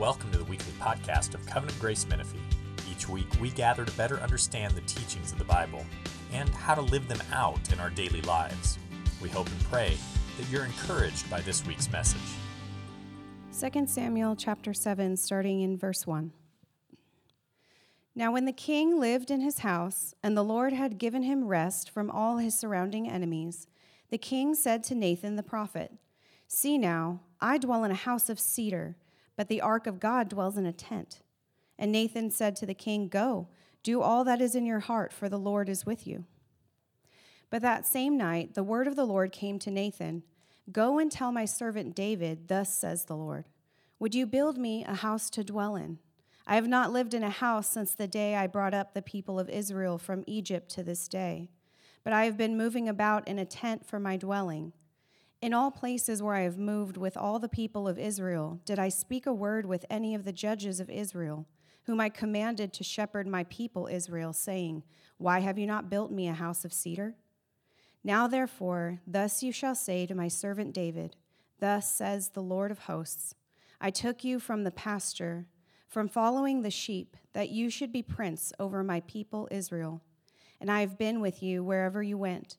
Welcome to the weekly podcast of Covenant Grace Menifee. Each week, we gather to better understand the teachings of the Bible and how to live them out in our daily lives. We hope and pray that you're encouraged by this week's message. 2 Samuel chapter 7, starting in verse 1. Now, when the king lived in his house, and the Lord had given him rest from all his surrounding enemies, the king said to Nathan the prophet, See now, I dwell in a house of cedar but the ark of God dwells in a tent. And Nathan said to the king, Go, do all that is in your heart, for the Lord is with you. But that same night, the word of the Lord came to Nathan Go and tell my servant David, Thus says the Lord, Would you build me a house to dwell in? I have not lived in a house since the day I brought up the people of Israel from Egypt to this day, but I have been moving about in a tent for my dwelling. In all places where I have moved with all the people of Israel, did I speak a word with any of the judges of Israel, whom I commanded to shepherd my people Israel, saying, Why have you not built me a house of cedar? Now therefore, thus you shall say to my servant David, Thus says the Lord of hosts I took you from the pasture, from following the sheep, that you should be prince over my people Israel. And I have been with you wherever you went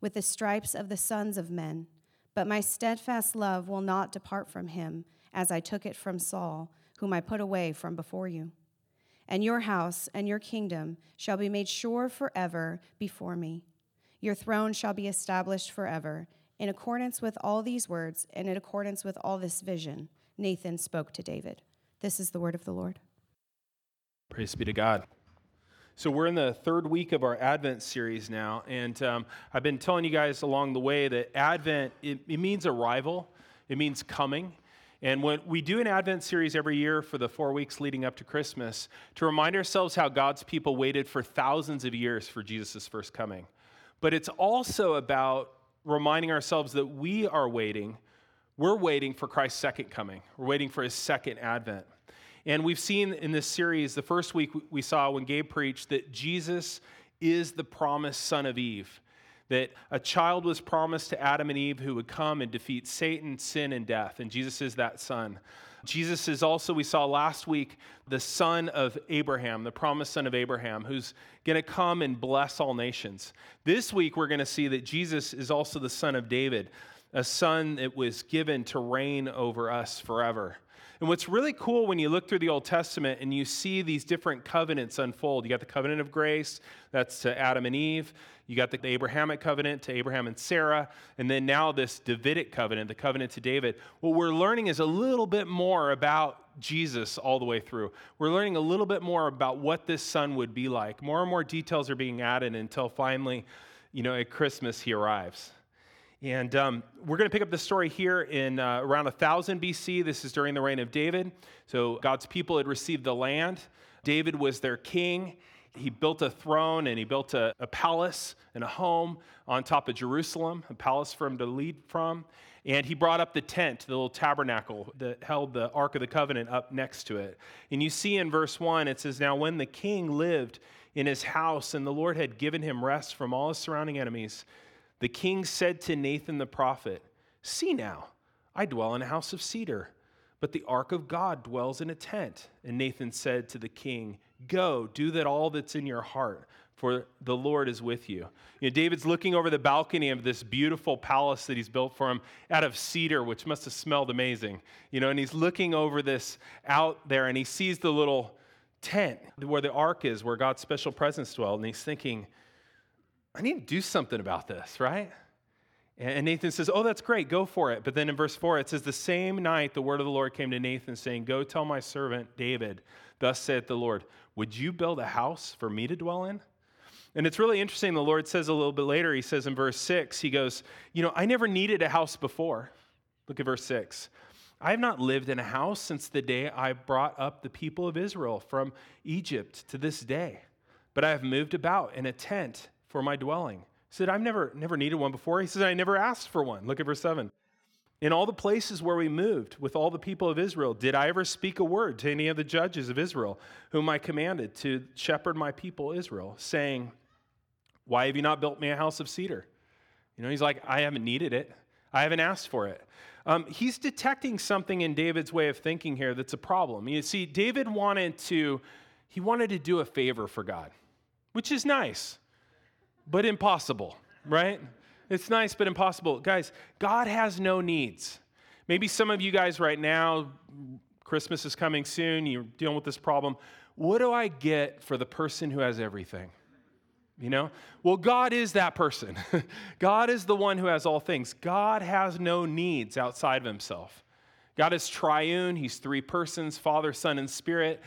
with the stripes of the sons of men. But my steadfast love will not depart from him, as I took it from Saul, whom I put away from before you. And your house and your kingdom shall be made sure forever before me. Your throne shall be established forever. In accordance with all these words and in accordance with all this vision, Nathan spoke to David. This is the word of the Lord. Praise be to God. So, we're in the third week of our Advent series now, and um, I've been telling you guys along the way that Advent, it, it means arrival, it means coming. And when we do an Advent series every year for the four weeks leading up to Christmas, to remind ourselves how God's people waited for thousands of years for Jesus' first coming. But it's also about reminding ourselves that we are waiting, we're waiting for Christ's second coming, we're waiting for his second Advent. And we've seen in this series, the first week we saw when Gabe preached, that Jesus is the promised son of Eve. That a child was promised to Adam and Eve who would come and defeat Satan, sin, and death. And Jesus is that son. Jesus is also, we saw last week, the son of Abraham, the promised son of Abraham, who's going to come and bless all nations. This week, we're going to see that Jesus is also the son of David, a son that was given to reign over us forever. And what's really cool when you look through the Old Testament and you see these different covenants unfold, you got the covenant of grace, that's to Adam and Eve. You got the Abrahamic covenant to Abraham and Sarah. And then now this Davidic covenant, the covenant to David. What we're learning is a little bit more about Jesus all the way through. We're learning a little bit more about what this son would be like. More and more details are being added until finally, you know, at Christmas he arrives. And um, we're going to pick up the story here in uh, around 1000 BC. This is during the reign of David. So God's people had received the land. David was their king. He built a throne and he built a, a palace and a home on top of Jerusalem, a palace for him to lead from. And he brought up the tent, the little tabernacle that held the Ark of the Covenant up next to it. And you see in verse 1, it says, Now when the king lived in his house and the Lord had given him rest from all his surrounding enemies, the king said to Nathan the prophet, See now, I dwell in a house of cedar, but the ark of God dwells in a tent. And Nathan said to the king, Go, do that all that's in your heart, for the Lord is with you. You know, David's looking over the balcony of this beautiful palace that he's built for him out of cedar, which must have smelled amazing. You know, and he's looking over this out there and he sees the little tent where the ark is, where God's special presence dwelled, and he's thinking, I need to do something about this, right? And Nathan says, Oh, that's great, go for it. But then in verse 4, it says, The same night the word of the Lord came to Nathan, saying, Go tell my servant David, Thus saith the Lord, Would you build a house for me to dwell in? And it's really interesting. The Lord says a little bit later, He says in verse 6, He goes, You know, I never needed a house before. Look at verse 6. I have not lived in a house since the day I brought up the people of Israel from Egypt to this day, but I have moved about in a tent for my dwelling. He said, I've never, never needed one before. He said, I never asked for one. Look at verse 7. In all the places where we moved with all the people of Israel, did I ever speak a word to any of the judges of Israel, whom I commanded to shepherd my people Israel, saying, Why have you not built me a house of cedar? You know, he's like, I haven't needed it, I haven't asked for it. Um, he's detecting something in David's way of thinking here that's a problem. You see, David wanted to, he wanted to do a favor for God, which is nice but impossible, right? It's nice, but impossible. Guys, God has no needs. Maybe some of you guys right now, Christmas is coming soon, you're dealing with this problem. What do I get for the person who has everything? You know? Well, God is that person. God is the one who has all things. God has no needs outside of himself. God is triune, He's three persons Father, Son, and Spirit,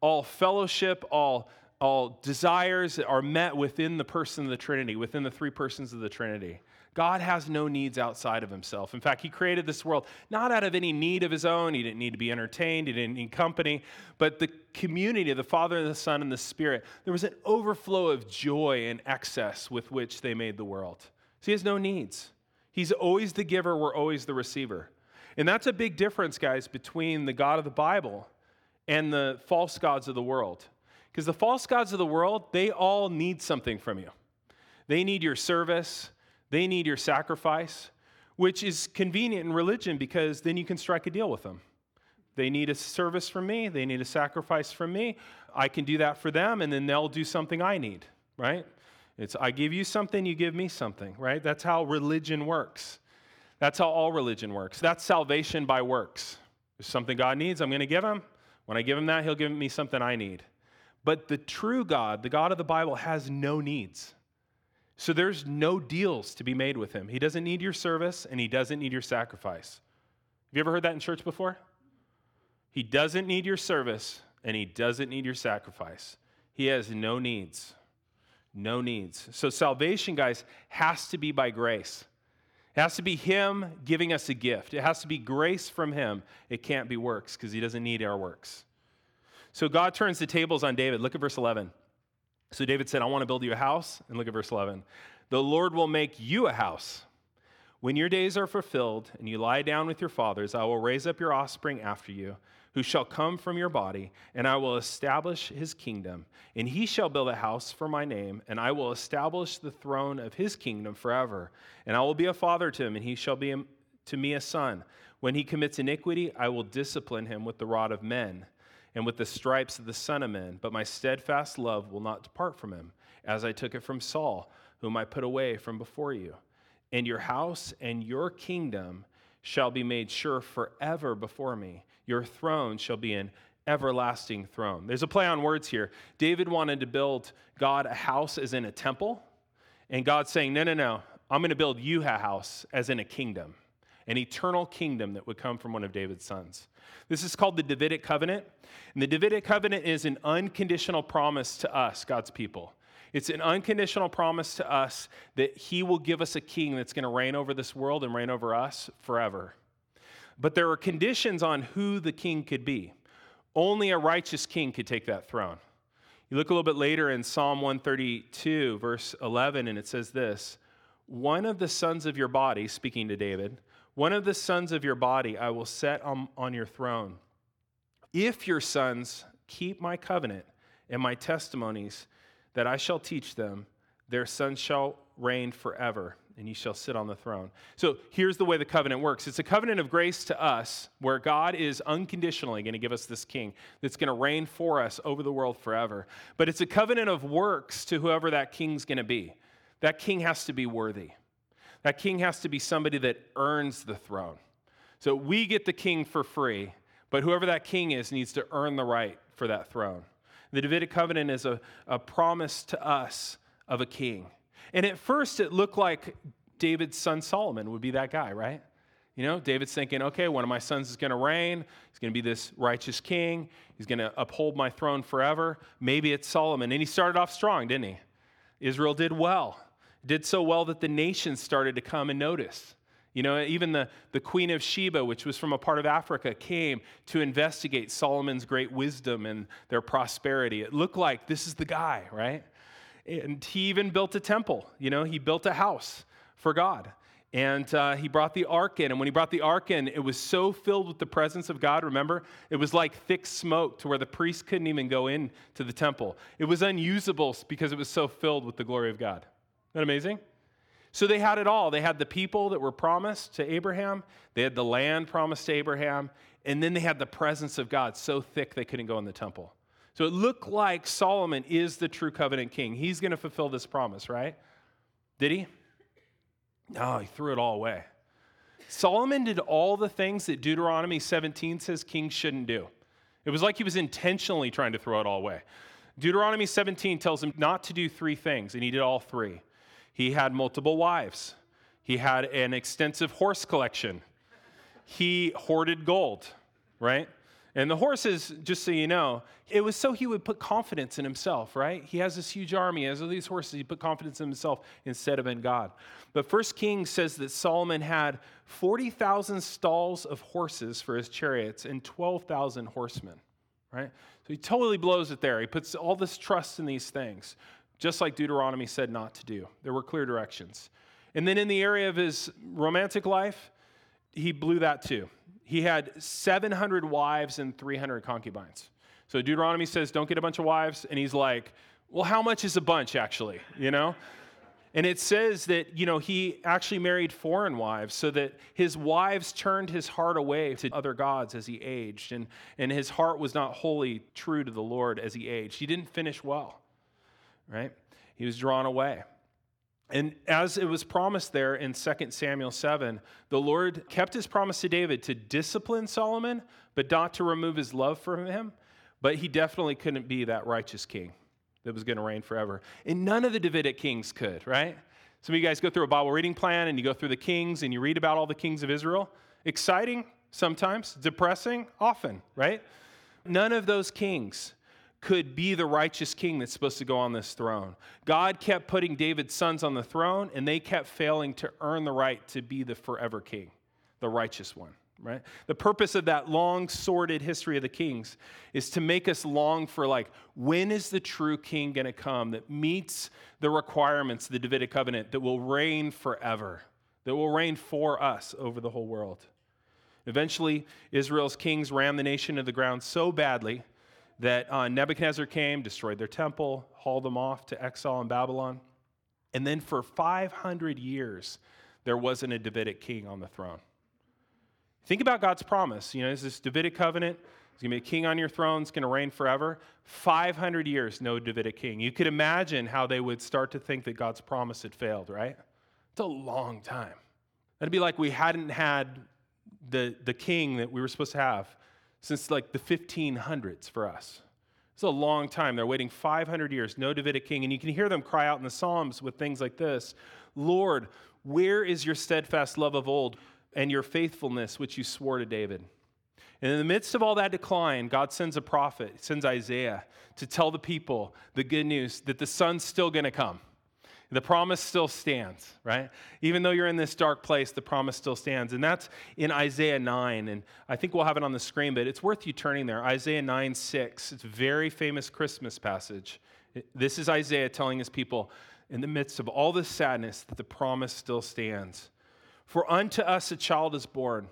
all fellowship, all all desires are met within the person of the Trinity, within the three persons of the Trinity. God has no needs outside of himself. In fact, he created this world not out of any need of his own. He didn't need to be entertained, he didn't need company, but the community of the Father, and the Son, and the Spirit. There was an overflow of joy and excess with which they made the world. So he has no needs. He's always the giver, we're always the receiver. And that's a big difference, guys, between the God of the Bible and the false gods of the world. Because the false gods of the world, they all need something from you. They need your service, they need your sacrifice, which is convenient in religion because then you can strike a deal with them. They need a service from me, they need a sacrifice from me. I can do that for them, and then they'll do something I need, right? It's I give you something, you give me something, right? That's how religion works. That's how all religion works. That's salvation by works. There's something God needs, I'm going to give him. When I give him that, he'll give me something I need. But the true God, the God of the Bible, has no needs. So there's no deals to be made with him. He doesn't need your service and he doesn't need your sacrifice. Have you ever heard that in church before? He doesn't need your service and he doesn't need your sacrifice. He has no needs. No needs. So salvation, guys, has to be by grace. It has to be Him giving us a gift. It has to be grace from Him. It can't be works because He doesn't need our works. So God turns the tables on David. Look at verse 11. So David said, I want to build you a house. And look at verse 11. The Lord will make you a house. When your days are fulfilled and you lie down with your fathers, I will raise up your offspring after you, who shall come from your body, and I will establish his kingdom. And he shall build a house for my name, and I will establish the throne of his kingdom forever. And I will be a father to him, and he shall be to me a son. When he commits iniquity, I will discipline him with the rod of men and with the stripes of the Son of Man. But my steadfast love will not depart from him, as I took it from Saul, whom I put away from before you. And your house and your kingdom shall be made sure forever before me. Your throne shall be an everlasting throne. There's a play on words here. David wanted to build God a house as in a temple, and God's saying, No, no, no. I'm going to build you a house as in a kingdom, an eternal kingdom that would come from one of David's sons. This is called the Davidic covenant. And the Davidic covenant is an unconditional promise to us, God's people. It's an unconditional promise to us that He will give us a king that's going to reign over this world and reign over us forever. But there are conditions on who the king could be. Only a righteous king could take that throne. You look a little bit later in Psalm 132, verse 11, and it says this One of the sons of your body, speaking to David, one of the sons of your body I will set on, on your throne. If your sons keep my covenant and my testimonies that I shall teach them, their sons shall reign forever, and you shall sit on the throne. So here's the way the covenant works it's a covenant of grace to us, where God is unconditionally going to give us this king that's going to reign for us over the world forever. But it's a covenant of works to whoever that king's going to be. That king has to be worthy. That king has to be somebody that earns the throne. So we get the king for free, but whoever that king is needs to earn the right for that throne. The Davidic covenant is a, a promise to us of a king. And at first, it looked like David's son Solomon would be that guy, right? You know, David's thinking, okay, one of my sons is going to reign. He's going to be this righteous king. He's going to uphold my throne forever. Maybe it's Solomon. And he started off strong, didn't he? Israel did well, did so well that the nations started to come and notice. You know, even the, the Queen of Sheba, which was from a part of Africa, came to investigate Solomon's great wisdom and their prosperity. It looked like this is the guy, right? And he even built a temple. You know, he built a house for God. And uh, he brought the ark in. And when he brought the ark in, it was so filled with the presence of God. Remember? It was like thick smoke to where the priests couldn't even go in to the temple. It was unusable because it was so filled with the glory of God. That amazing? So they had it all. They had the people that were promised to Abraham, they had the land promised to Abraham, and then they had the presence of God so thick they couldn't go in the temple. So it looked like Solomon is the true covenant king. He's going to fulfill this promise, right? Did he? No, he threw it all away. Solomon did all the things that Deuteronomy 17 says kings shouldn't do. It was like he was intentionally trying to throw it all away. Deuteronomy 17 tells him not to do three things, and he did all three. He had multiple wives, he had an extensive horse collection, he hoarded gold, right? And the horses, just so you know, it was so he would put confidence in himself, right? He has this huge army, he has all these horses, he put confidence in himself instead of in God. But First Kings says that Solomon had 40,000 stalls of horses for his chariots and 12,000 horsemen, right? So he totally blows it there. He puts all this trust in these things, just like Deuteronomy said not to do. There were clear directions. And then in the area of his romantic life, he blew that too he had 700 wives and 300 concubines. So Deuteronomy says, don't get a bunch of wives. And he's like, well, how much is a bunch actually? You know? And it says that, you know, he actually married foreign wives so that his wives turned his heart away to other gods as he aged. And, and his heart was not wholly true to the Lord as he aged. He didn't finish well, right? He was drawn away. And as it was promised there in 2 Samuel 7, the Lord kept his promise to David to discipline Solomon, but not to remove his love from him. But he definitely couldn't be that righteous king that was going to reign forever. And none of the Davidic kings could, right? Some of you guys go through a Bible reading plan and you go through the kings and you read about all the kings of Israel. Exciting sometimes, depressing often, right? None of those kings could be the righteous king that's supposed to go on this throne. God kept putting David's sons on the throne, and they kept failing to earn the right to be the forever king, the righteous one. Right? The purpose of that long, sordid history of the kings is to make us long for, like, when is the true king going to come that meets the requirements of the Davidic covenant that will reign forever, that will reign for us over the whole world? Eventually, Israel's kings ran the nation to the ground so badly that uh, Nebuchadnezzar came, destroyed their temple, hauled them off to exile in Babylon. And then for 500 years, there wasn't a Davidic king on the throne. Think about God's promise. You know, there's this Davidic covenant. There's going to be a king on your throne. It's going to reign forever. 500 years, no Davidic king. You could imagine how they would start to think that God's promise had failed, right? It's a long time. That'd be like we hadn't had the, the king that we were supposed to have since like the 1500s for us. It's a long time. They're waiting 500 years, no Davidic king. And you can hear them cry out in the Psalms with things like this Lord, where is your steadfast love of old and your faithfulness, which you swore to David? And in the midst of all that decline, God sends a prophet, sends Isaiah to tell the people the good news that the son's still going to come. The promise still stands, right? Even though you're in this dark place, the promise still stands. And that's in Isaiah 9. And I think we'll have it on the screen, but it's worth you turning there. Isaiah 9 6. It's a very famous Christmas passage. This is Isaiah telling his people, in the midst of all this sadness, that the promise still stands. For unto us a child is born,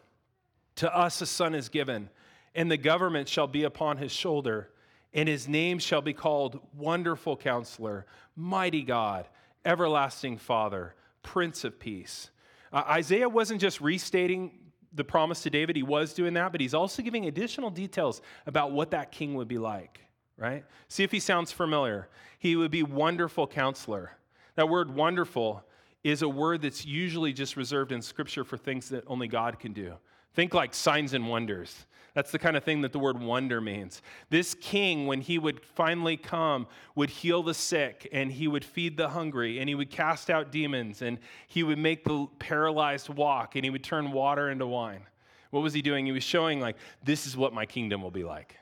to us a son is given, and the government shall be upon his shoulder, and his name shall be called Wonderful Counselor, Mighty God everlasting Father, Prince of Peace. Uh, Isaiah wasn't just restating the promise to David, he was doing that, but he's also giving additional details about what that king would be like, right? See if he sounds familiar. He would be wonderful counselor. That word wonderful is a word that's usually just reserved in scripture for things that only God can do. Think like signs and wonders. That's the kind of thing that the word wonder means. This king, when he would finally come, would heal the sick and he would feed the hungry and he would cast out demons and he would make the paralyzed walk and he would turn water into wine. What was he doing? He was showing, like, this is what my kingdom will be like.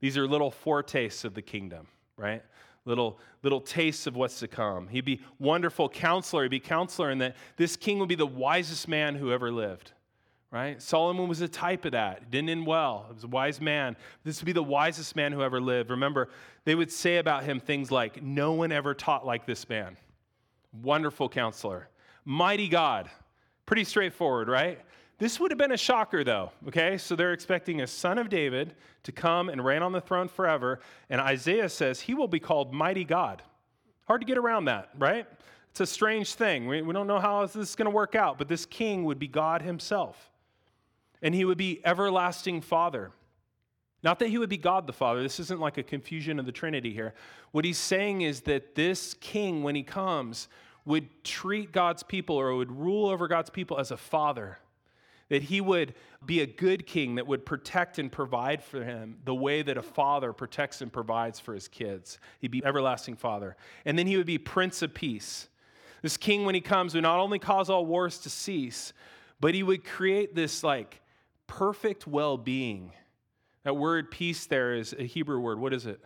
These are little foretastes of the kingdom, right? Little, little tastes of what's to come. He'd be wonderful counselor. He'd be counselor, and that this king would be the wisest man who ever lived right? Solomon was a type of that. It didn't end well. He was a wise man. This would be the wisest man who ever lived. Remember, they would say about him things like, No one ever taught like this man. Wonderful counselor. Mighty God. Pretty straightforward, right? This would have been a shocker, though, okay? So they're expecting a son of David to come and reign on the throne forever. And Isaiah says he will be called Mighty God. Hard to get around that, right? It's a strange thing. We, we don't know how this is going to work out, but this king would be God himself and he would be everlasting Father. Not that he would be God the Father. This isn't like a confusion of the Trinity here. What he's saying is that this king, when he comes, would treat God's people or would rule over God's people as a father. That he would be a good king that would protect and provide for him the way that a father protects and provides for his kids. He'd be everlasting father. And then he would be prince of peace. This king, when he comes, would not only cause all wars to cease, but he would create this like perfect well being. That word peace there is a Hebrew word. What is it?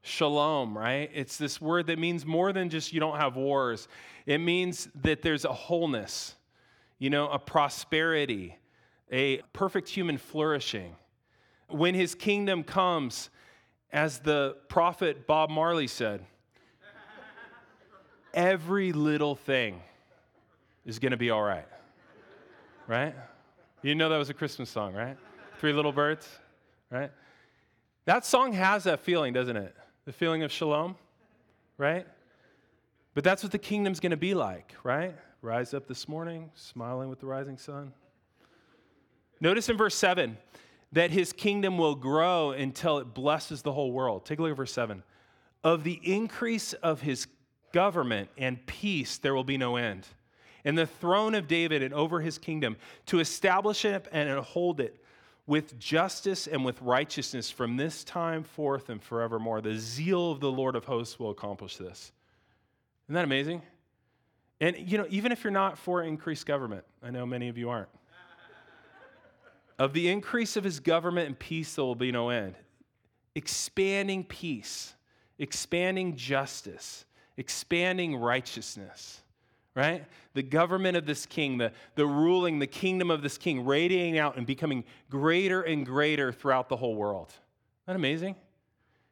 Shalom, right? It's this word that means more than just you don't have wars. It means that there's a wholeness, you know, a prosperity, a perfect human flourishing. When his kingdom comes, as the prophet Bob Marley said, every little thing is going to be all right, right? You know that was a Christmas song, right? Three Little Birds, right? That song has that feeling, doesn't it? The feeling of shalom, right? But that's what the kingdom's going to be like, right? Rise up this morning, smiling with the rising sun. Notice in verse 7 that his kingdom will grow until it blesses the whole world. Take a look at verse 7. Of the increase of his government and peace, there will be no end and the throne of David and over his kingdom, to establish it and hold it with justice and with righteousness from this time forth and forevermore. The zeal of the Lord of hosts will accomplish this. Isn't that amazing? And, you know, even if you're not for increased government, I know many of you aren't. of the increase of his government and peace, there will be no end. Expanding peace, expanding justice, expanding righteousness right? The government of this king, the, the ruling, the kingdom of this king, radiating out and becoming greater and greater throughout the whole world. Isn't that amazing?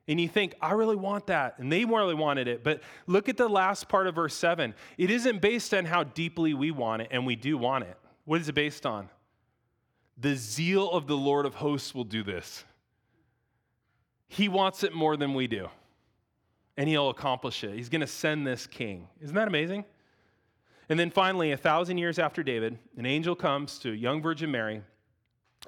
And you think, I really want that. And they really wanted it. But look at the last part of verse 7. It isn't based on how deeply we want it, and we do want it. What is it based on? The zeal of the Lord of hosts will do this. He wants it more than we do. And he'll accomplish it. He's going to send this king. Isn't that amazing? And then finally, a thousand years after David, an angel comes to young Virgin Mary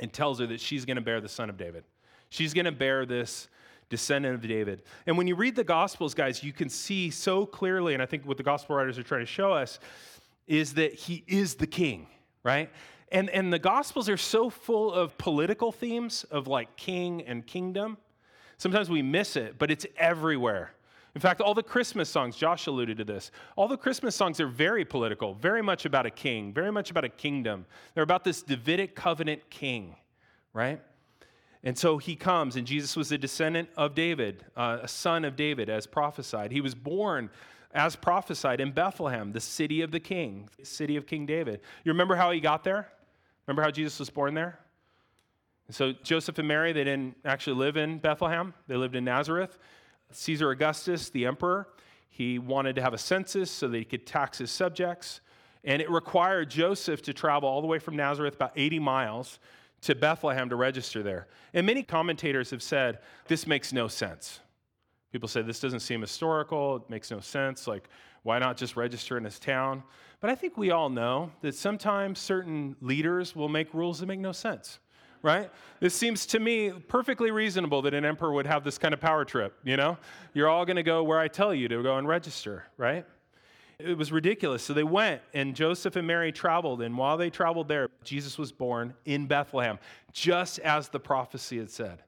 and tells her that she's going to bear the son of David. She's going to bear this descendant of David. And when you read the Gospels, guys, you can see so clearly, and I think what the Gospel writers are trying to show us is that he is the king, right? And, and the Gospels are so full of political themes of like king and kingdom. Sometimes we miss it, but it's everywhere. In fact, all the Christmas songs, Josh alluded to this, all the Christmas songs are very political, very much about a king, very much about a kingdom. They're about this Davidic covenant king, right? And so he comes, and Jesus was a descendant of David, uh, a son of David, as prophesied. He was born as prophesied in Bethlehem, the city of the king, the city of King David. You remember how he got there? Remember how Jesus was born there? So Joseph and Mary, they didn't actually live in Bethlehem, they lived in Nazareth. Caesar Augustus, the emperor, he wanted to have a census so that he could tax his subjects. And it required Joseph to travel all the way from Nazareth, about 80 miles, to Bethlehem to register there. And many commentators have said this makes no sense. People say this doesn't seem historical, it makes no sense. Like, why not just register in his town? But I think we all know that sometimes certain leaders will make rules that make no sense right? This seems to me perfectly reasonable that an emperor would have this kind of power trip, you know? You're all going to go where I tell you to go and register, right? It was ridiculous. So they went, and Joseph and Mary traveled. And while they traveled there, Jesus was born in Bethlehem, just as the prophecy had said.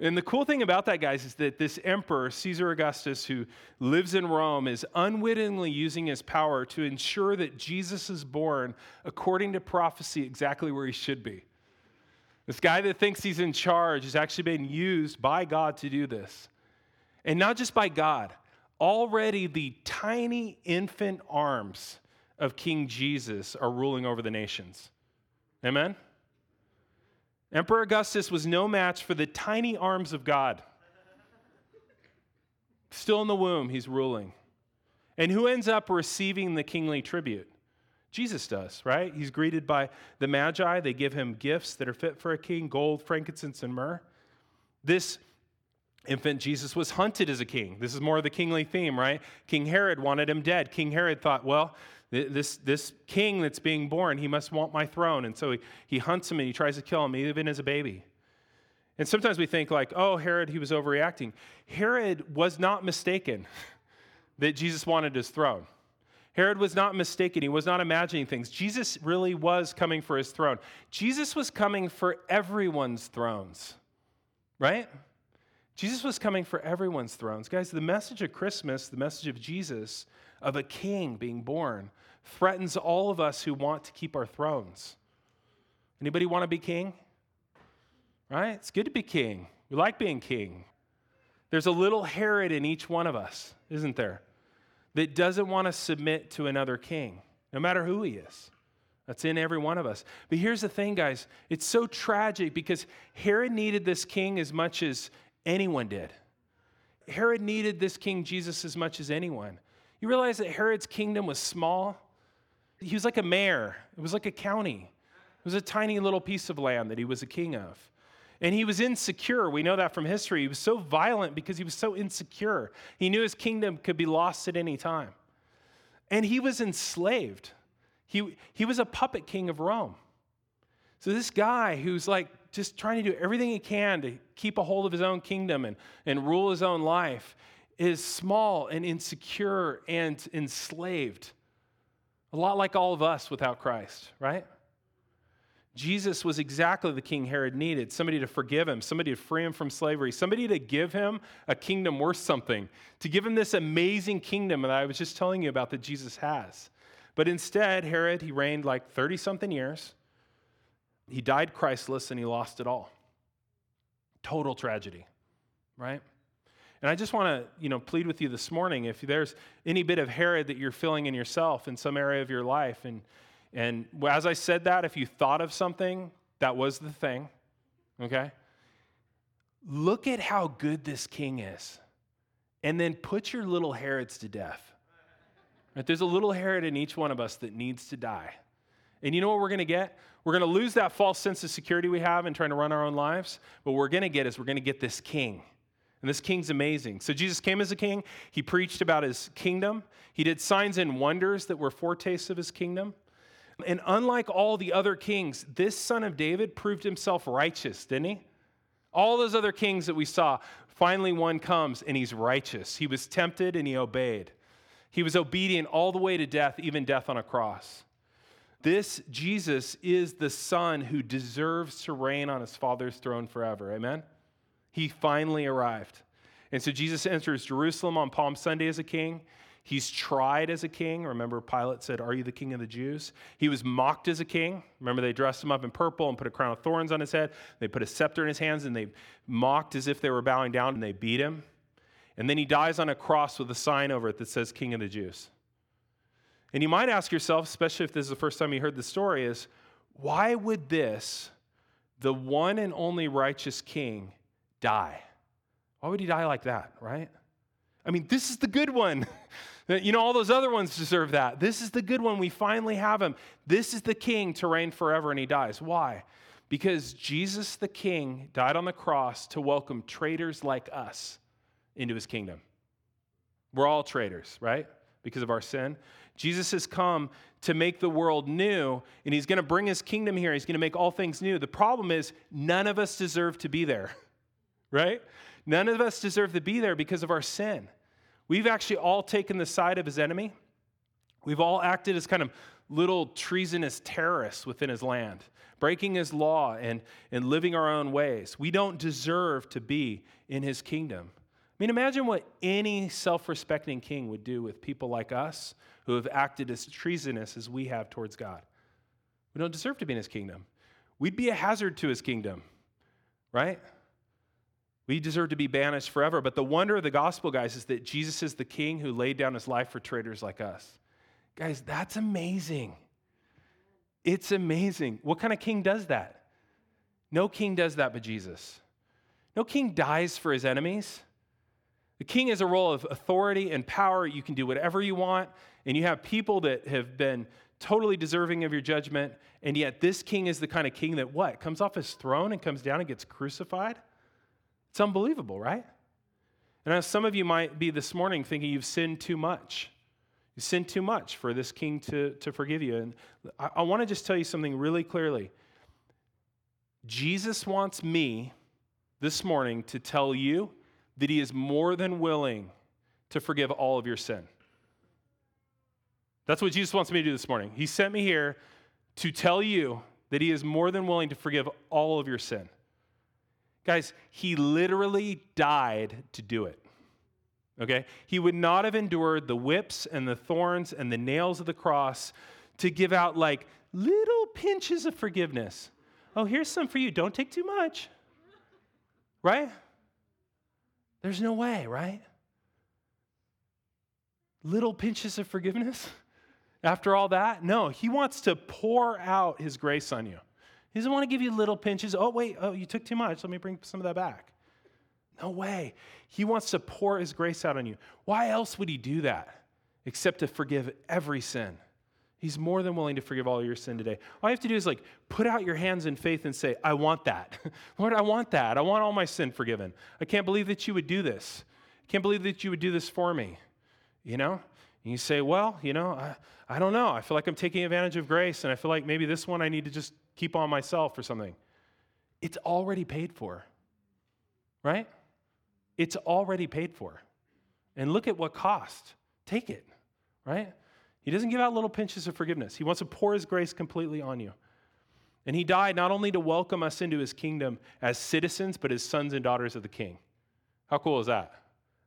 And the cool thing about that, guys, is that this emperor, Caesar Augustus, who lives in Rome, is unwittingly using his power to ensure that Jesus is born according to prophecy exactly where he should be. This guy that thinks he's in charge is actually being used by God to do this. And not just by God, already the tiny infant arms of King Jesus are ruling over the nations. Amen? Emperor Augustus was no match for the tiny arms of God. Still in the womb, he's ruling. And who ends up receiving the kingly tribute? Jesus does, right? He's greeted by the Magi. They give him gifts that are fit for a king gold, frankincense, and myrrh. This infant Jesus was hunted as a king. This is more of the kingly theme, right? King Herod wanted him dead. King Herod thought, well, this, this king that's being born, he must want my throne. And so he, he hunts him and he tries to kill him, even as a baby. And sometimes we think, like, oh, Herod, he was overreacting. Herod was not mistaken that Jesus wanted his throne. Herod was not mistaken. He was not imagining things. Jesus really was coming for his throne. Jesus was coming for everyone's thrones, right? Jesus was coming for everyone's thrones. Guys, the message of Christmas, the message of Jesus, of a king being born, threatens all of us who want to keep our thrones. Anybody want to be king? Right? It's good to be king. We like being king. There's a little Herod in each one of us, isn't there? That doesn't want to submit to another king, no matter who he is. That's in every one of us. But here's the thing, guys it's so tragic because Herod needed this king as much as anyone did. Herod needed this king Jesus as much as anyone. You realize that Herod's kingdom was small? He was like a mayor, it was like a county. It was a tiny little piece of land that he was a king of. And he was insecure. We know that from history. He was so violent because he was so insecure. He knew his kingdom could be lost at any time. And he was enslaved. He, he was a puppet king of Rome. So, this guy who's like just trying to do everything he can to keep a hold of his own kingdom and, and rule his own life is small and insecure and enslaved. A lot like all of us without Christ, right? Jesus was exactly the king Herod needed somebody to forgive him, somebody to free him from slavery, somebody to give him a kingdom worth something, to give him this amazing kingdom that I was just telling you about that Jesus has. But instead, Herod, he reigned like 30 something years. He died Christless and he lost it all. Total tragedy, right? And I just want to, you know, plead with you this morning if there's any bit of Herod that you're feeling in yourself in some area of your life and and as I said that, if you thought of something, that was the thing, okay? Look at how good this king is. And then put your little Herods to death. Right? There's a little Herod in each one of us that needs to die. And you know what we're going to get? We're going to lose that false sense of security we have in trying to run our own lives. But what we're going to get is we're going to get this king. And this king's amazing. So Jesus came as a king. He preached about his kingdom. He did signs and wonders that were foretastes of his kingdom. And unlike all the other kings, this son of David proved himself righteous, didn't he? All those other kings that we saw, finally one comes and he's righteous. He was tempted and he obeyed. He was obedient all the way to death, even death on a cross. This Jesus is the Son who deserves to reign on his Father's throne forever. Amen? He finally arrived. And so Jesus enters Jerusalem on Palm Sunday as a king. He's tried as a king. Remember, Pilate said, Are you the king of the Jews? He was mocked as a king. Remember, they dressed him up in purple and put a crown of thorns on his head. They put a scepter in his hands and they mocked as if they were bowing down and they beat him. And then he dies on a cross with a sign over it that says, King of the Jews. And you might ask yourself, especially if this is the first time you heard the story, is why would this, the one and only righteous king, die? Why would he die like that, right? I mean, this is the good one. you know, all those other ones deserve that. This is the good one. We finally have him. This is the king to reign forever, and he dies. Why? Because Jesus the king died on the cross to welcome traitors like us into his kingdom. We're all traitors, right? Because of our sin. Jesus has come to make the world new, and he's going to bring his kingdom here. He's going to make all things new. The problem is, none of us deserve to be there, right? None of us deserve to be there because of our sin. We've actually all taken the side of his enemy. We've all acted as kind of little treasonous terrorists within his land, breaking his law and, and living our own ways. We don't deserve to be in his kingdom. I mean, imagine what any self respecting king would do with people like us who have acted as treasonous as we have towards God. We don't deserve to be in his kingdom. We'd be a hazard to his kingdom, right? We deserve to be banished forever. But the wonder of the gospel, guys, is that Jesus is the king who laid down his life for traitors like us. Guys, that's amazing. It's amazing. What kind of king does that? No king does that but Jesus. No king dies for his enemies. The king is a role of authority and power. You can do whatever you want, and you have people that have been totally deserving of your judgment, and yet this king is the kind of king that what? Comes off his throne and comes down and gets crucified? It's unbelievable, right? And as some of you might be this morning thinking you've sinned too much. You sinned too much for this king to, to forgive you. And I, I want to just tell you something really clearly. Jesus wants me this morning to tell you that he is more than willing to forgive all of your sin. That's what Jesus wants me to do this morning. He sent me here to tell you that he is more than willing to forgive all of your sin. Guys, he literally died to do it. Okay? He would not have endured the whips and the thorns and the nails of the cross to give out like little pinches of forgiveness. Oh, here's some for you. Don't take too much. Right? There's no way, right? Little pinches of forgiveness after all that? No, he wants to pour out his grace on you. He doesn't want to give you little pinches. Oh, wait, oh, you took too much. Let me bring some of that back. No way. He wants to pour his grace out on you. Why else would he do that except to forgive every sin? He's more than willing to forgive all your sin today. All you have to do is like put out your hands in faith and say, I want that. Lord, I want that. I want all my sin forgiven. I can't believe that you would do this. I can't believe that you would do this for me. You know? And you say, Well, you know, I, I don't know. I feel like I'm taking advantage of grace, and I feel like maybe this one I need to just keep on myself or something. It's already paid for, right? It's already paid for. And look at what cost. Take it, right? He doesn't give out little pinches of forgiveness. He wants to pour his grace completely on you. And he died not only to welcome us into his kingdom as citizens, but as sons and daughters of the king. How cool is that?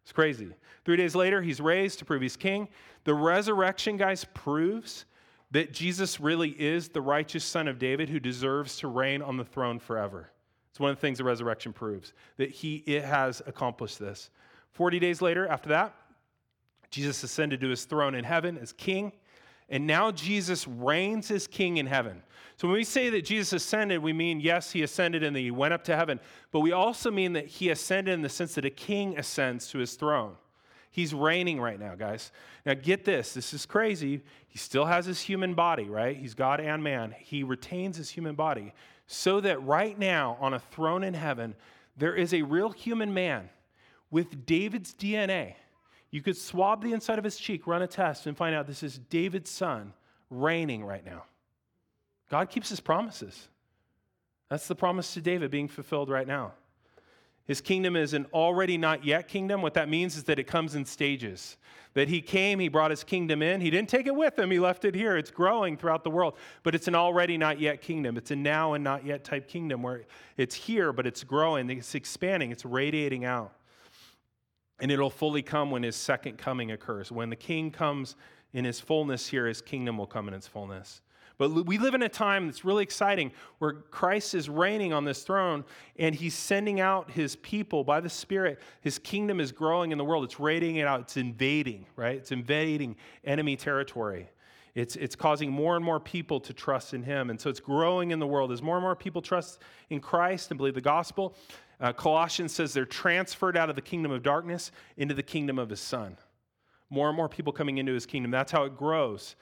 It's crazy. Three days later, he's raised to prove he's king. The resurrection, guys, proves that Jesus really is the righteous son of David who deserves to reign on the throne forever. It's one of the things the resurrection proves, that he it has accomplished this. 40 days later, after that, Jesus ascended to his throne in heaven as king. And now Jesus reigns as king in heaven. So when we say that Jesus ascended, we mean, yes, he ascended and he went up to heaven, but we also mean that he ascended in the sense that a king ascends to his throne. He's reigning right now, guys. Now get this this is crazy. He still has his human body, right? He's God and man. He retains his human body so that right now on a throne in heaven, there is a real human man with David's DNA you could swab the inside of his cheek, run a test, and find out this is David's son reigning right now. God keeps his promises. That's the promise to David being fulfilled right now. His kingdom is an already not yet kingdom. What that means is that it comes in stages. That he came, he brought his kingdom in. He didn't take it with him, he left it here. It's growing throughout the world. But it's an already not yet kingdom. It's a now and not yet type kingdom where it's here, but it's growing, it's expanding, it's radiating out. And it'll fully come when his second coming occurs. When the king comes in his fullness here, his kingdom will come in its fullness. But we live in a time that's really exciting where Christ is reigning on this throne and he's sending out his people by the Spirit. His kingdom is growing in the world. It's raiding it out. It's invading, right? It's invading enemy territory. It's, it's causing more and more people to trust in him. And so it's growing in the world. As more and more people trust in Christ and believe the gospel, uh, Colossians says they're transferred out of the kingdom of darkness into the kingdom of his son. More and more people coming into his kingdom. That's how it grows.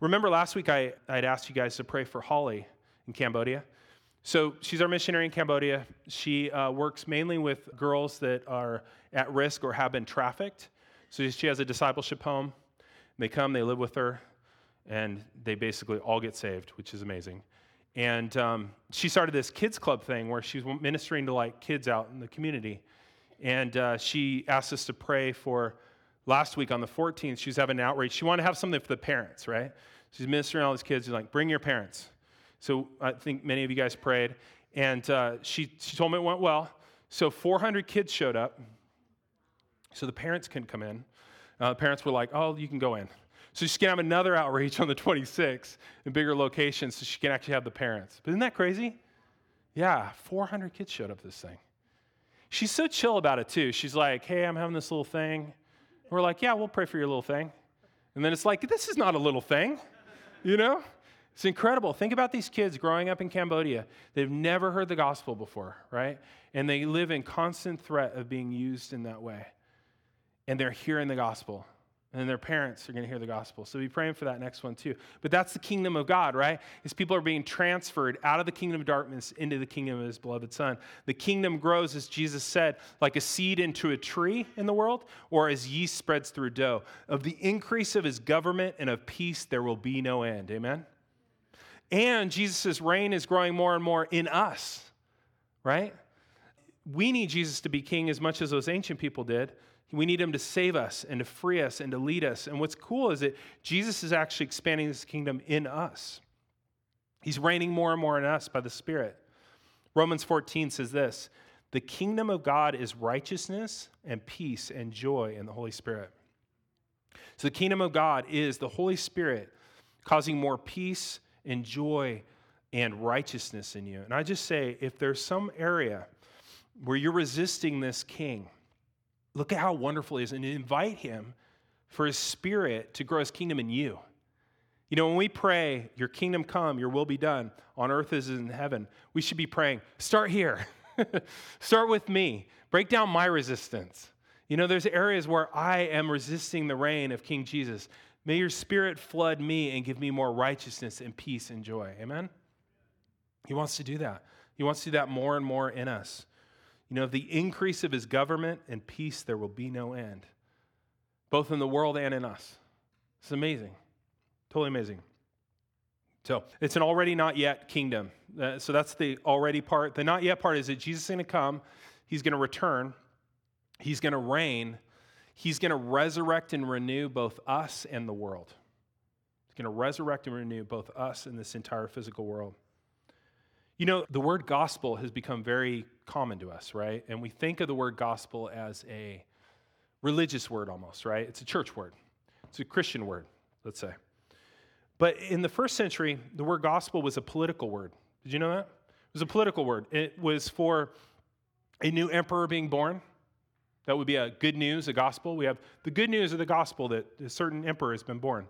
Remember last week I, I'd asked you guys to pray for Holly in Cambodia? So she's our missionary in Cambodia. She uh, works mainly with girls that are at risk or have been trafficked. So she has a discipleship home. They come, they live with her, and they basically all get saved, which is amazing. And um, she started this kids club thing where she's ministering to like kids out in the community. And uh, she asked us to pray for last week on the 14th, she was having an outreach. She wanted to have something for the parents, right? She's ministering all these kids. She's like, bring your parents. So I think many of you guys prayed. And uh, she, she told me it went well. So 400 kids showed up. So the parents can come in. Uh, the parents were like, oh, you can go in. So she's going to have another outreach on the 26th in bigger locations so she can actually have the parents. But isn't that crazy? Yeah, 400 kids showed up this thing. She's so chill about it too. She's like, hey, I'm having this little thing. We're like, yeah, we'll pray for your little thing. And then it's like, this is not a little thing, you know? It's incredible. Think about these kids growing up in Cambodia. They've never heard the gospel before, right? And they live in constant threat of being used in that way. And they're hearing the gospel and their parents are going to hear the gospel. So be praying for that next one too. But that's the kingdom of God, right? As people are being transferred out of the kingdom of darkness into the kingdom of his beloved son. The kingdom grows, as Jesus said, like a seed into a tree in the world, or as yeast spreads through dough. Of the increase of his government and of peace, there will be no end. Amen? And Jesus' reign is growing more and more in us, right? We need Jesus to be king as much as those ancient people did. We need him to save us and to free us and to lead us. And what's cool is that Jesus is actually expanding this kingdom in us. He's reigning more and more in us by the Spirit. Romans 14 says this The kingdom of God is righteousness and peace and joy in the Holy Spirit. So the kingdom of God is the Holy Spirit causing more peace and joy and righteousness in you. And I just say, if there's some area where you're resisting this king, Look at how wonderful he is and invite him for his spirit to grow his kingdom in you. You know, when we pray, Your kingdom come, Your will be done on earth as in heaven, we should be praying, start here. start with me. Break down my resistance. You know, there's areas where I am resisting the reign of King Jesus. May your spirit flood me and give me more righteousness and peace and joy. Amen? He wants to do that. He wants to do that more and more in us. You know, of the increase of his government and peace, there will be no end, both in the world and in us. It's amazing. Totally amazing. So it's an already not yet kingdom. Uh, so that's the already part. The not yet part is that Jesus is going to come, he's going to return, he's going to reign, he's going to resurrect and renew both us and the world. He's going to resurrect and renew both us and this entire physical world. You know, the word gospel has become very common to us, right? And we think of the word gospel as a religious word almost, right? It's a church word, it's a Christian word, let's say. But in the first century, the word gospel was a political word. Did you know that? It was a political word. It was for a new emperor being born. That would be a good news, a gospel. We have the good news of the gospel that a certain emperor has been born,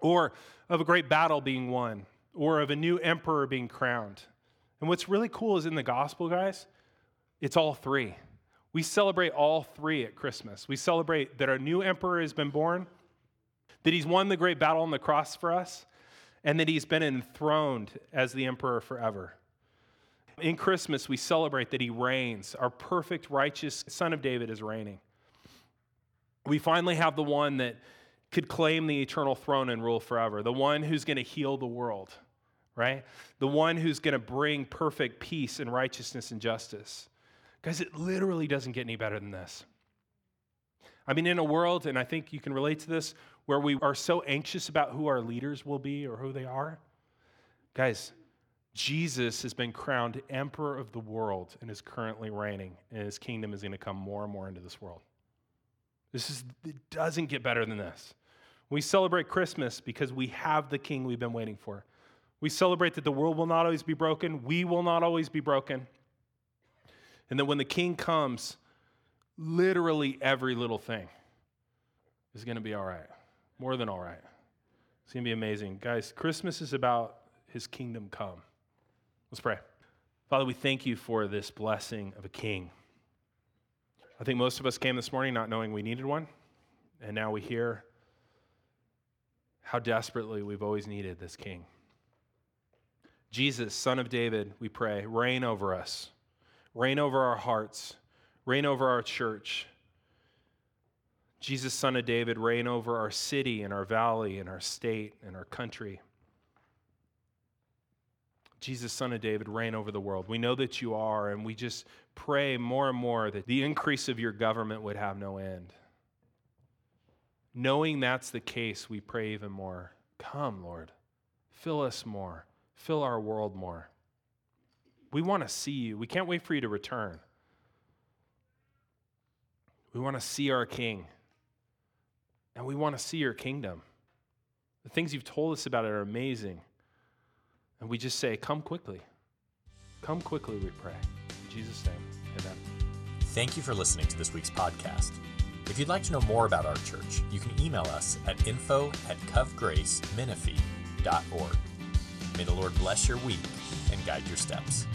or of a great battle being won, or of a new emperor being crowned. And what's really cool is in the gospel, guys, it's all three. We celebrate all three at Christmas. We celebrate that our new emperor has been born, that he's won the great battle on the cross for us, and that he's been enthroned as the emperor forever. In Christmas, we celebrate that he reigns. Our perfect, righteous son of David is reigning. We finally have the one that could claim the eternal throne and rule forever, the one who's going to heal the world, right? The one who's going to bring perfect peace and righteousness and justice. Guys, it literally doesn't get any better than this. I mean, in a world, and I think you can relate to this, where we are so anxious about who our leaders will be or who they are, guys, Jesus has been crowned emperor of the world and is currently reigning, and his kingdom is going to come more and more into this world. This is, it doesn't get better than this. We celebrate Christmas because we have the king we've been waiting for. We celebrate that the world will not always be broken, we will not always be broken. And that when the king comes, literally every little thing is going to be all right. More than all right. It's going to be amazing. Guys, Christmas is about his kingdom come. Let's pray. Father, we thank you for this blessing of a king. I think most of us came this morning not knowing we needed one, and now we hear how desperately we've always needed this king. Jesus, Son of David, we pray, reign over us, reign over our hearts, reign over our church. Jesus, Son of David, reign over our city and our valley and our state and our country. Jesus, Son of David, reign over the world. We know that you are, and we just pray more and more that the increase of your government would have no end. Knowing that's the case, we pray even more. Come, Lord. Fill us more. Fill our world more. We want to see you. We can't wait for you to return. We want to see our King. And we want to see your kingdom. The things you've told us about it are amazing. And we just say, Come quickly. Come quickly, we pray. In Jesus' name, amen. Thank you for listening to this week's podcast. If you'd like to know more about our church, you can email us at info at covgracemenifee.org. May the Lord bless your week and guide your steps.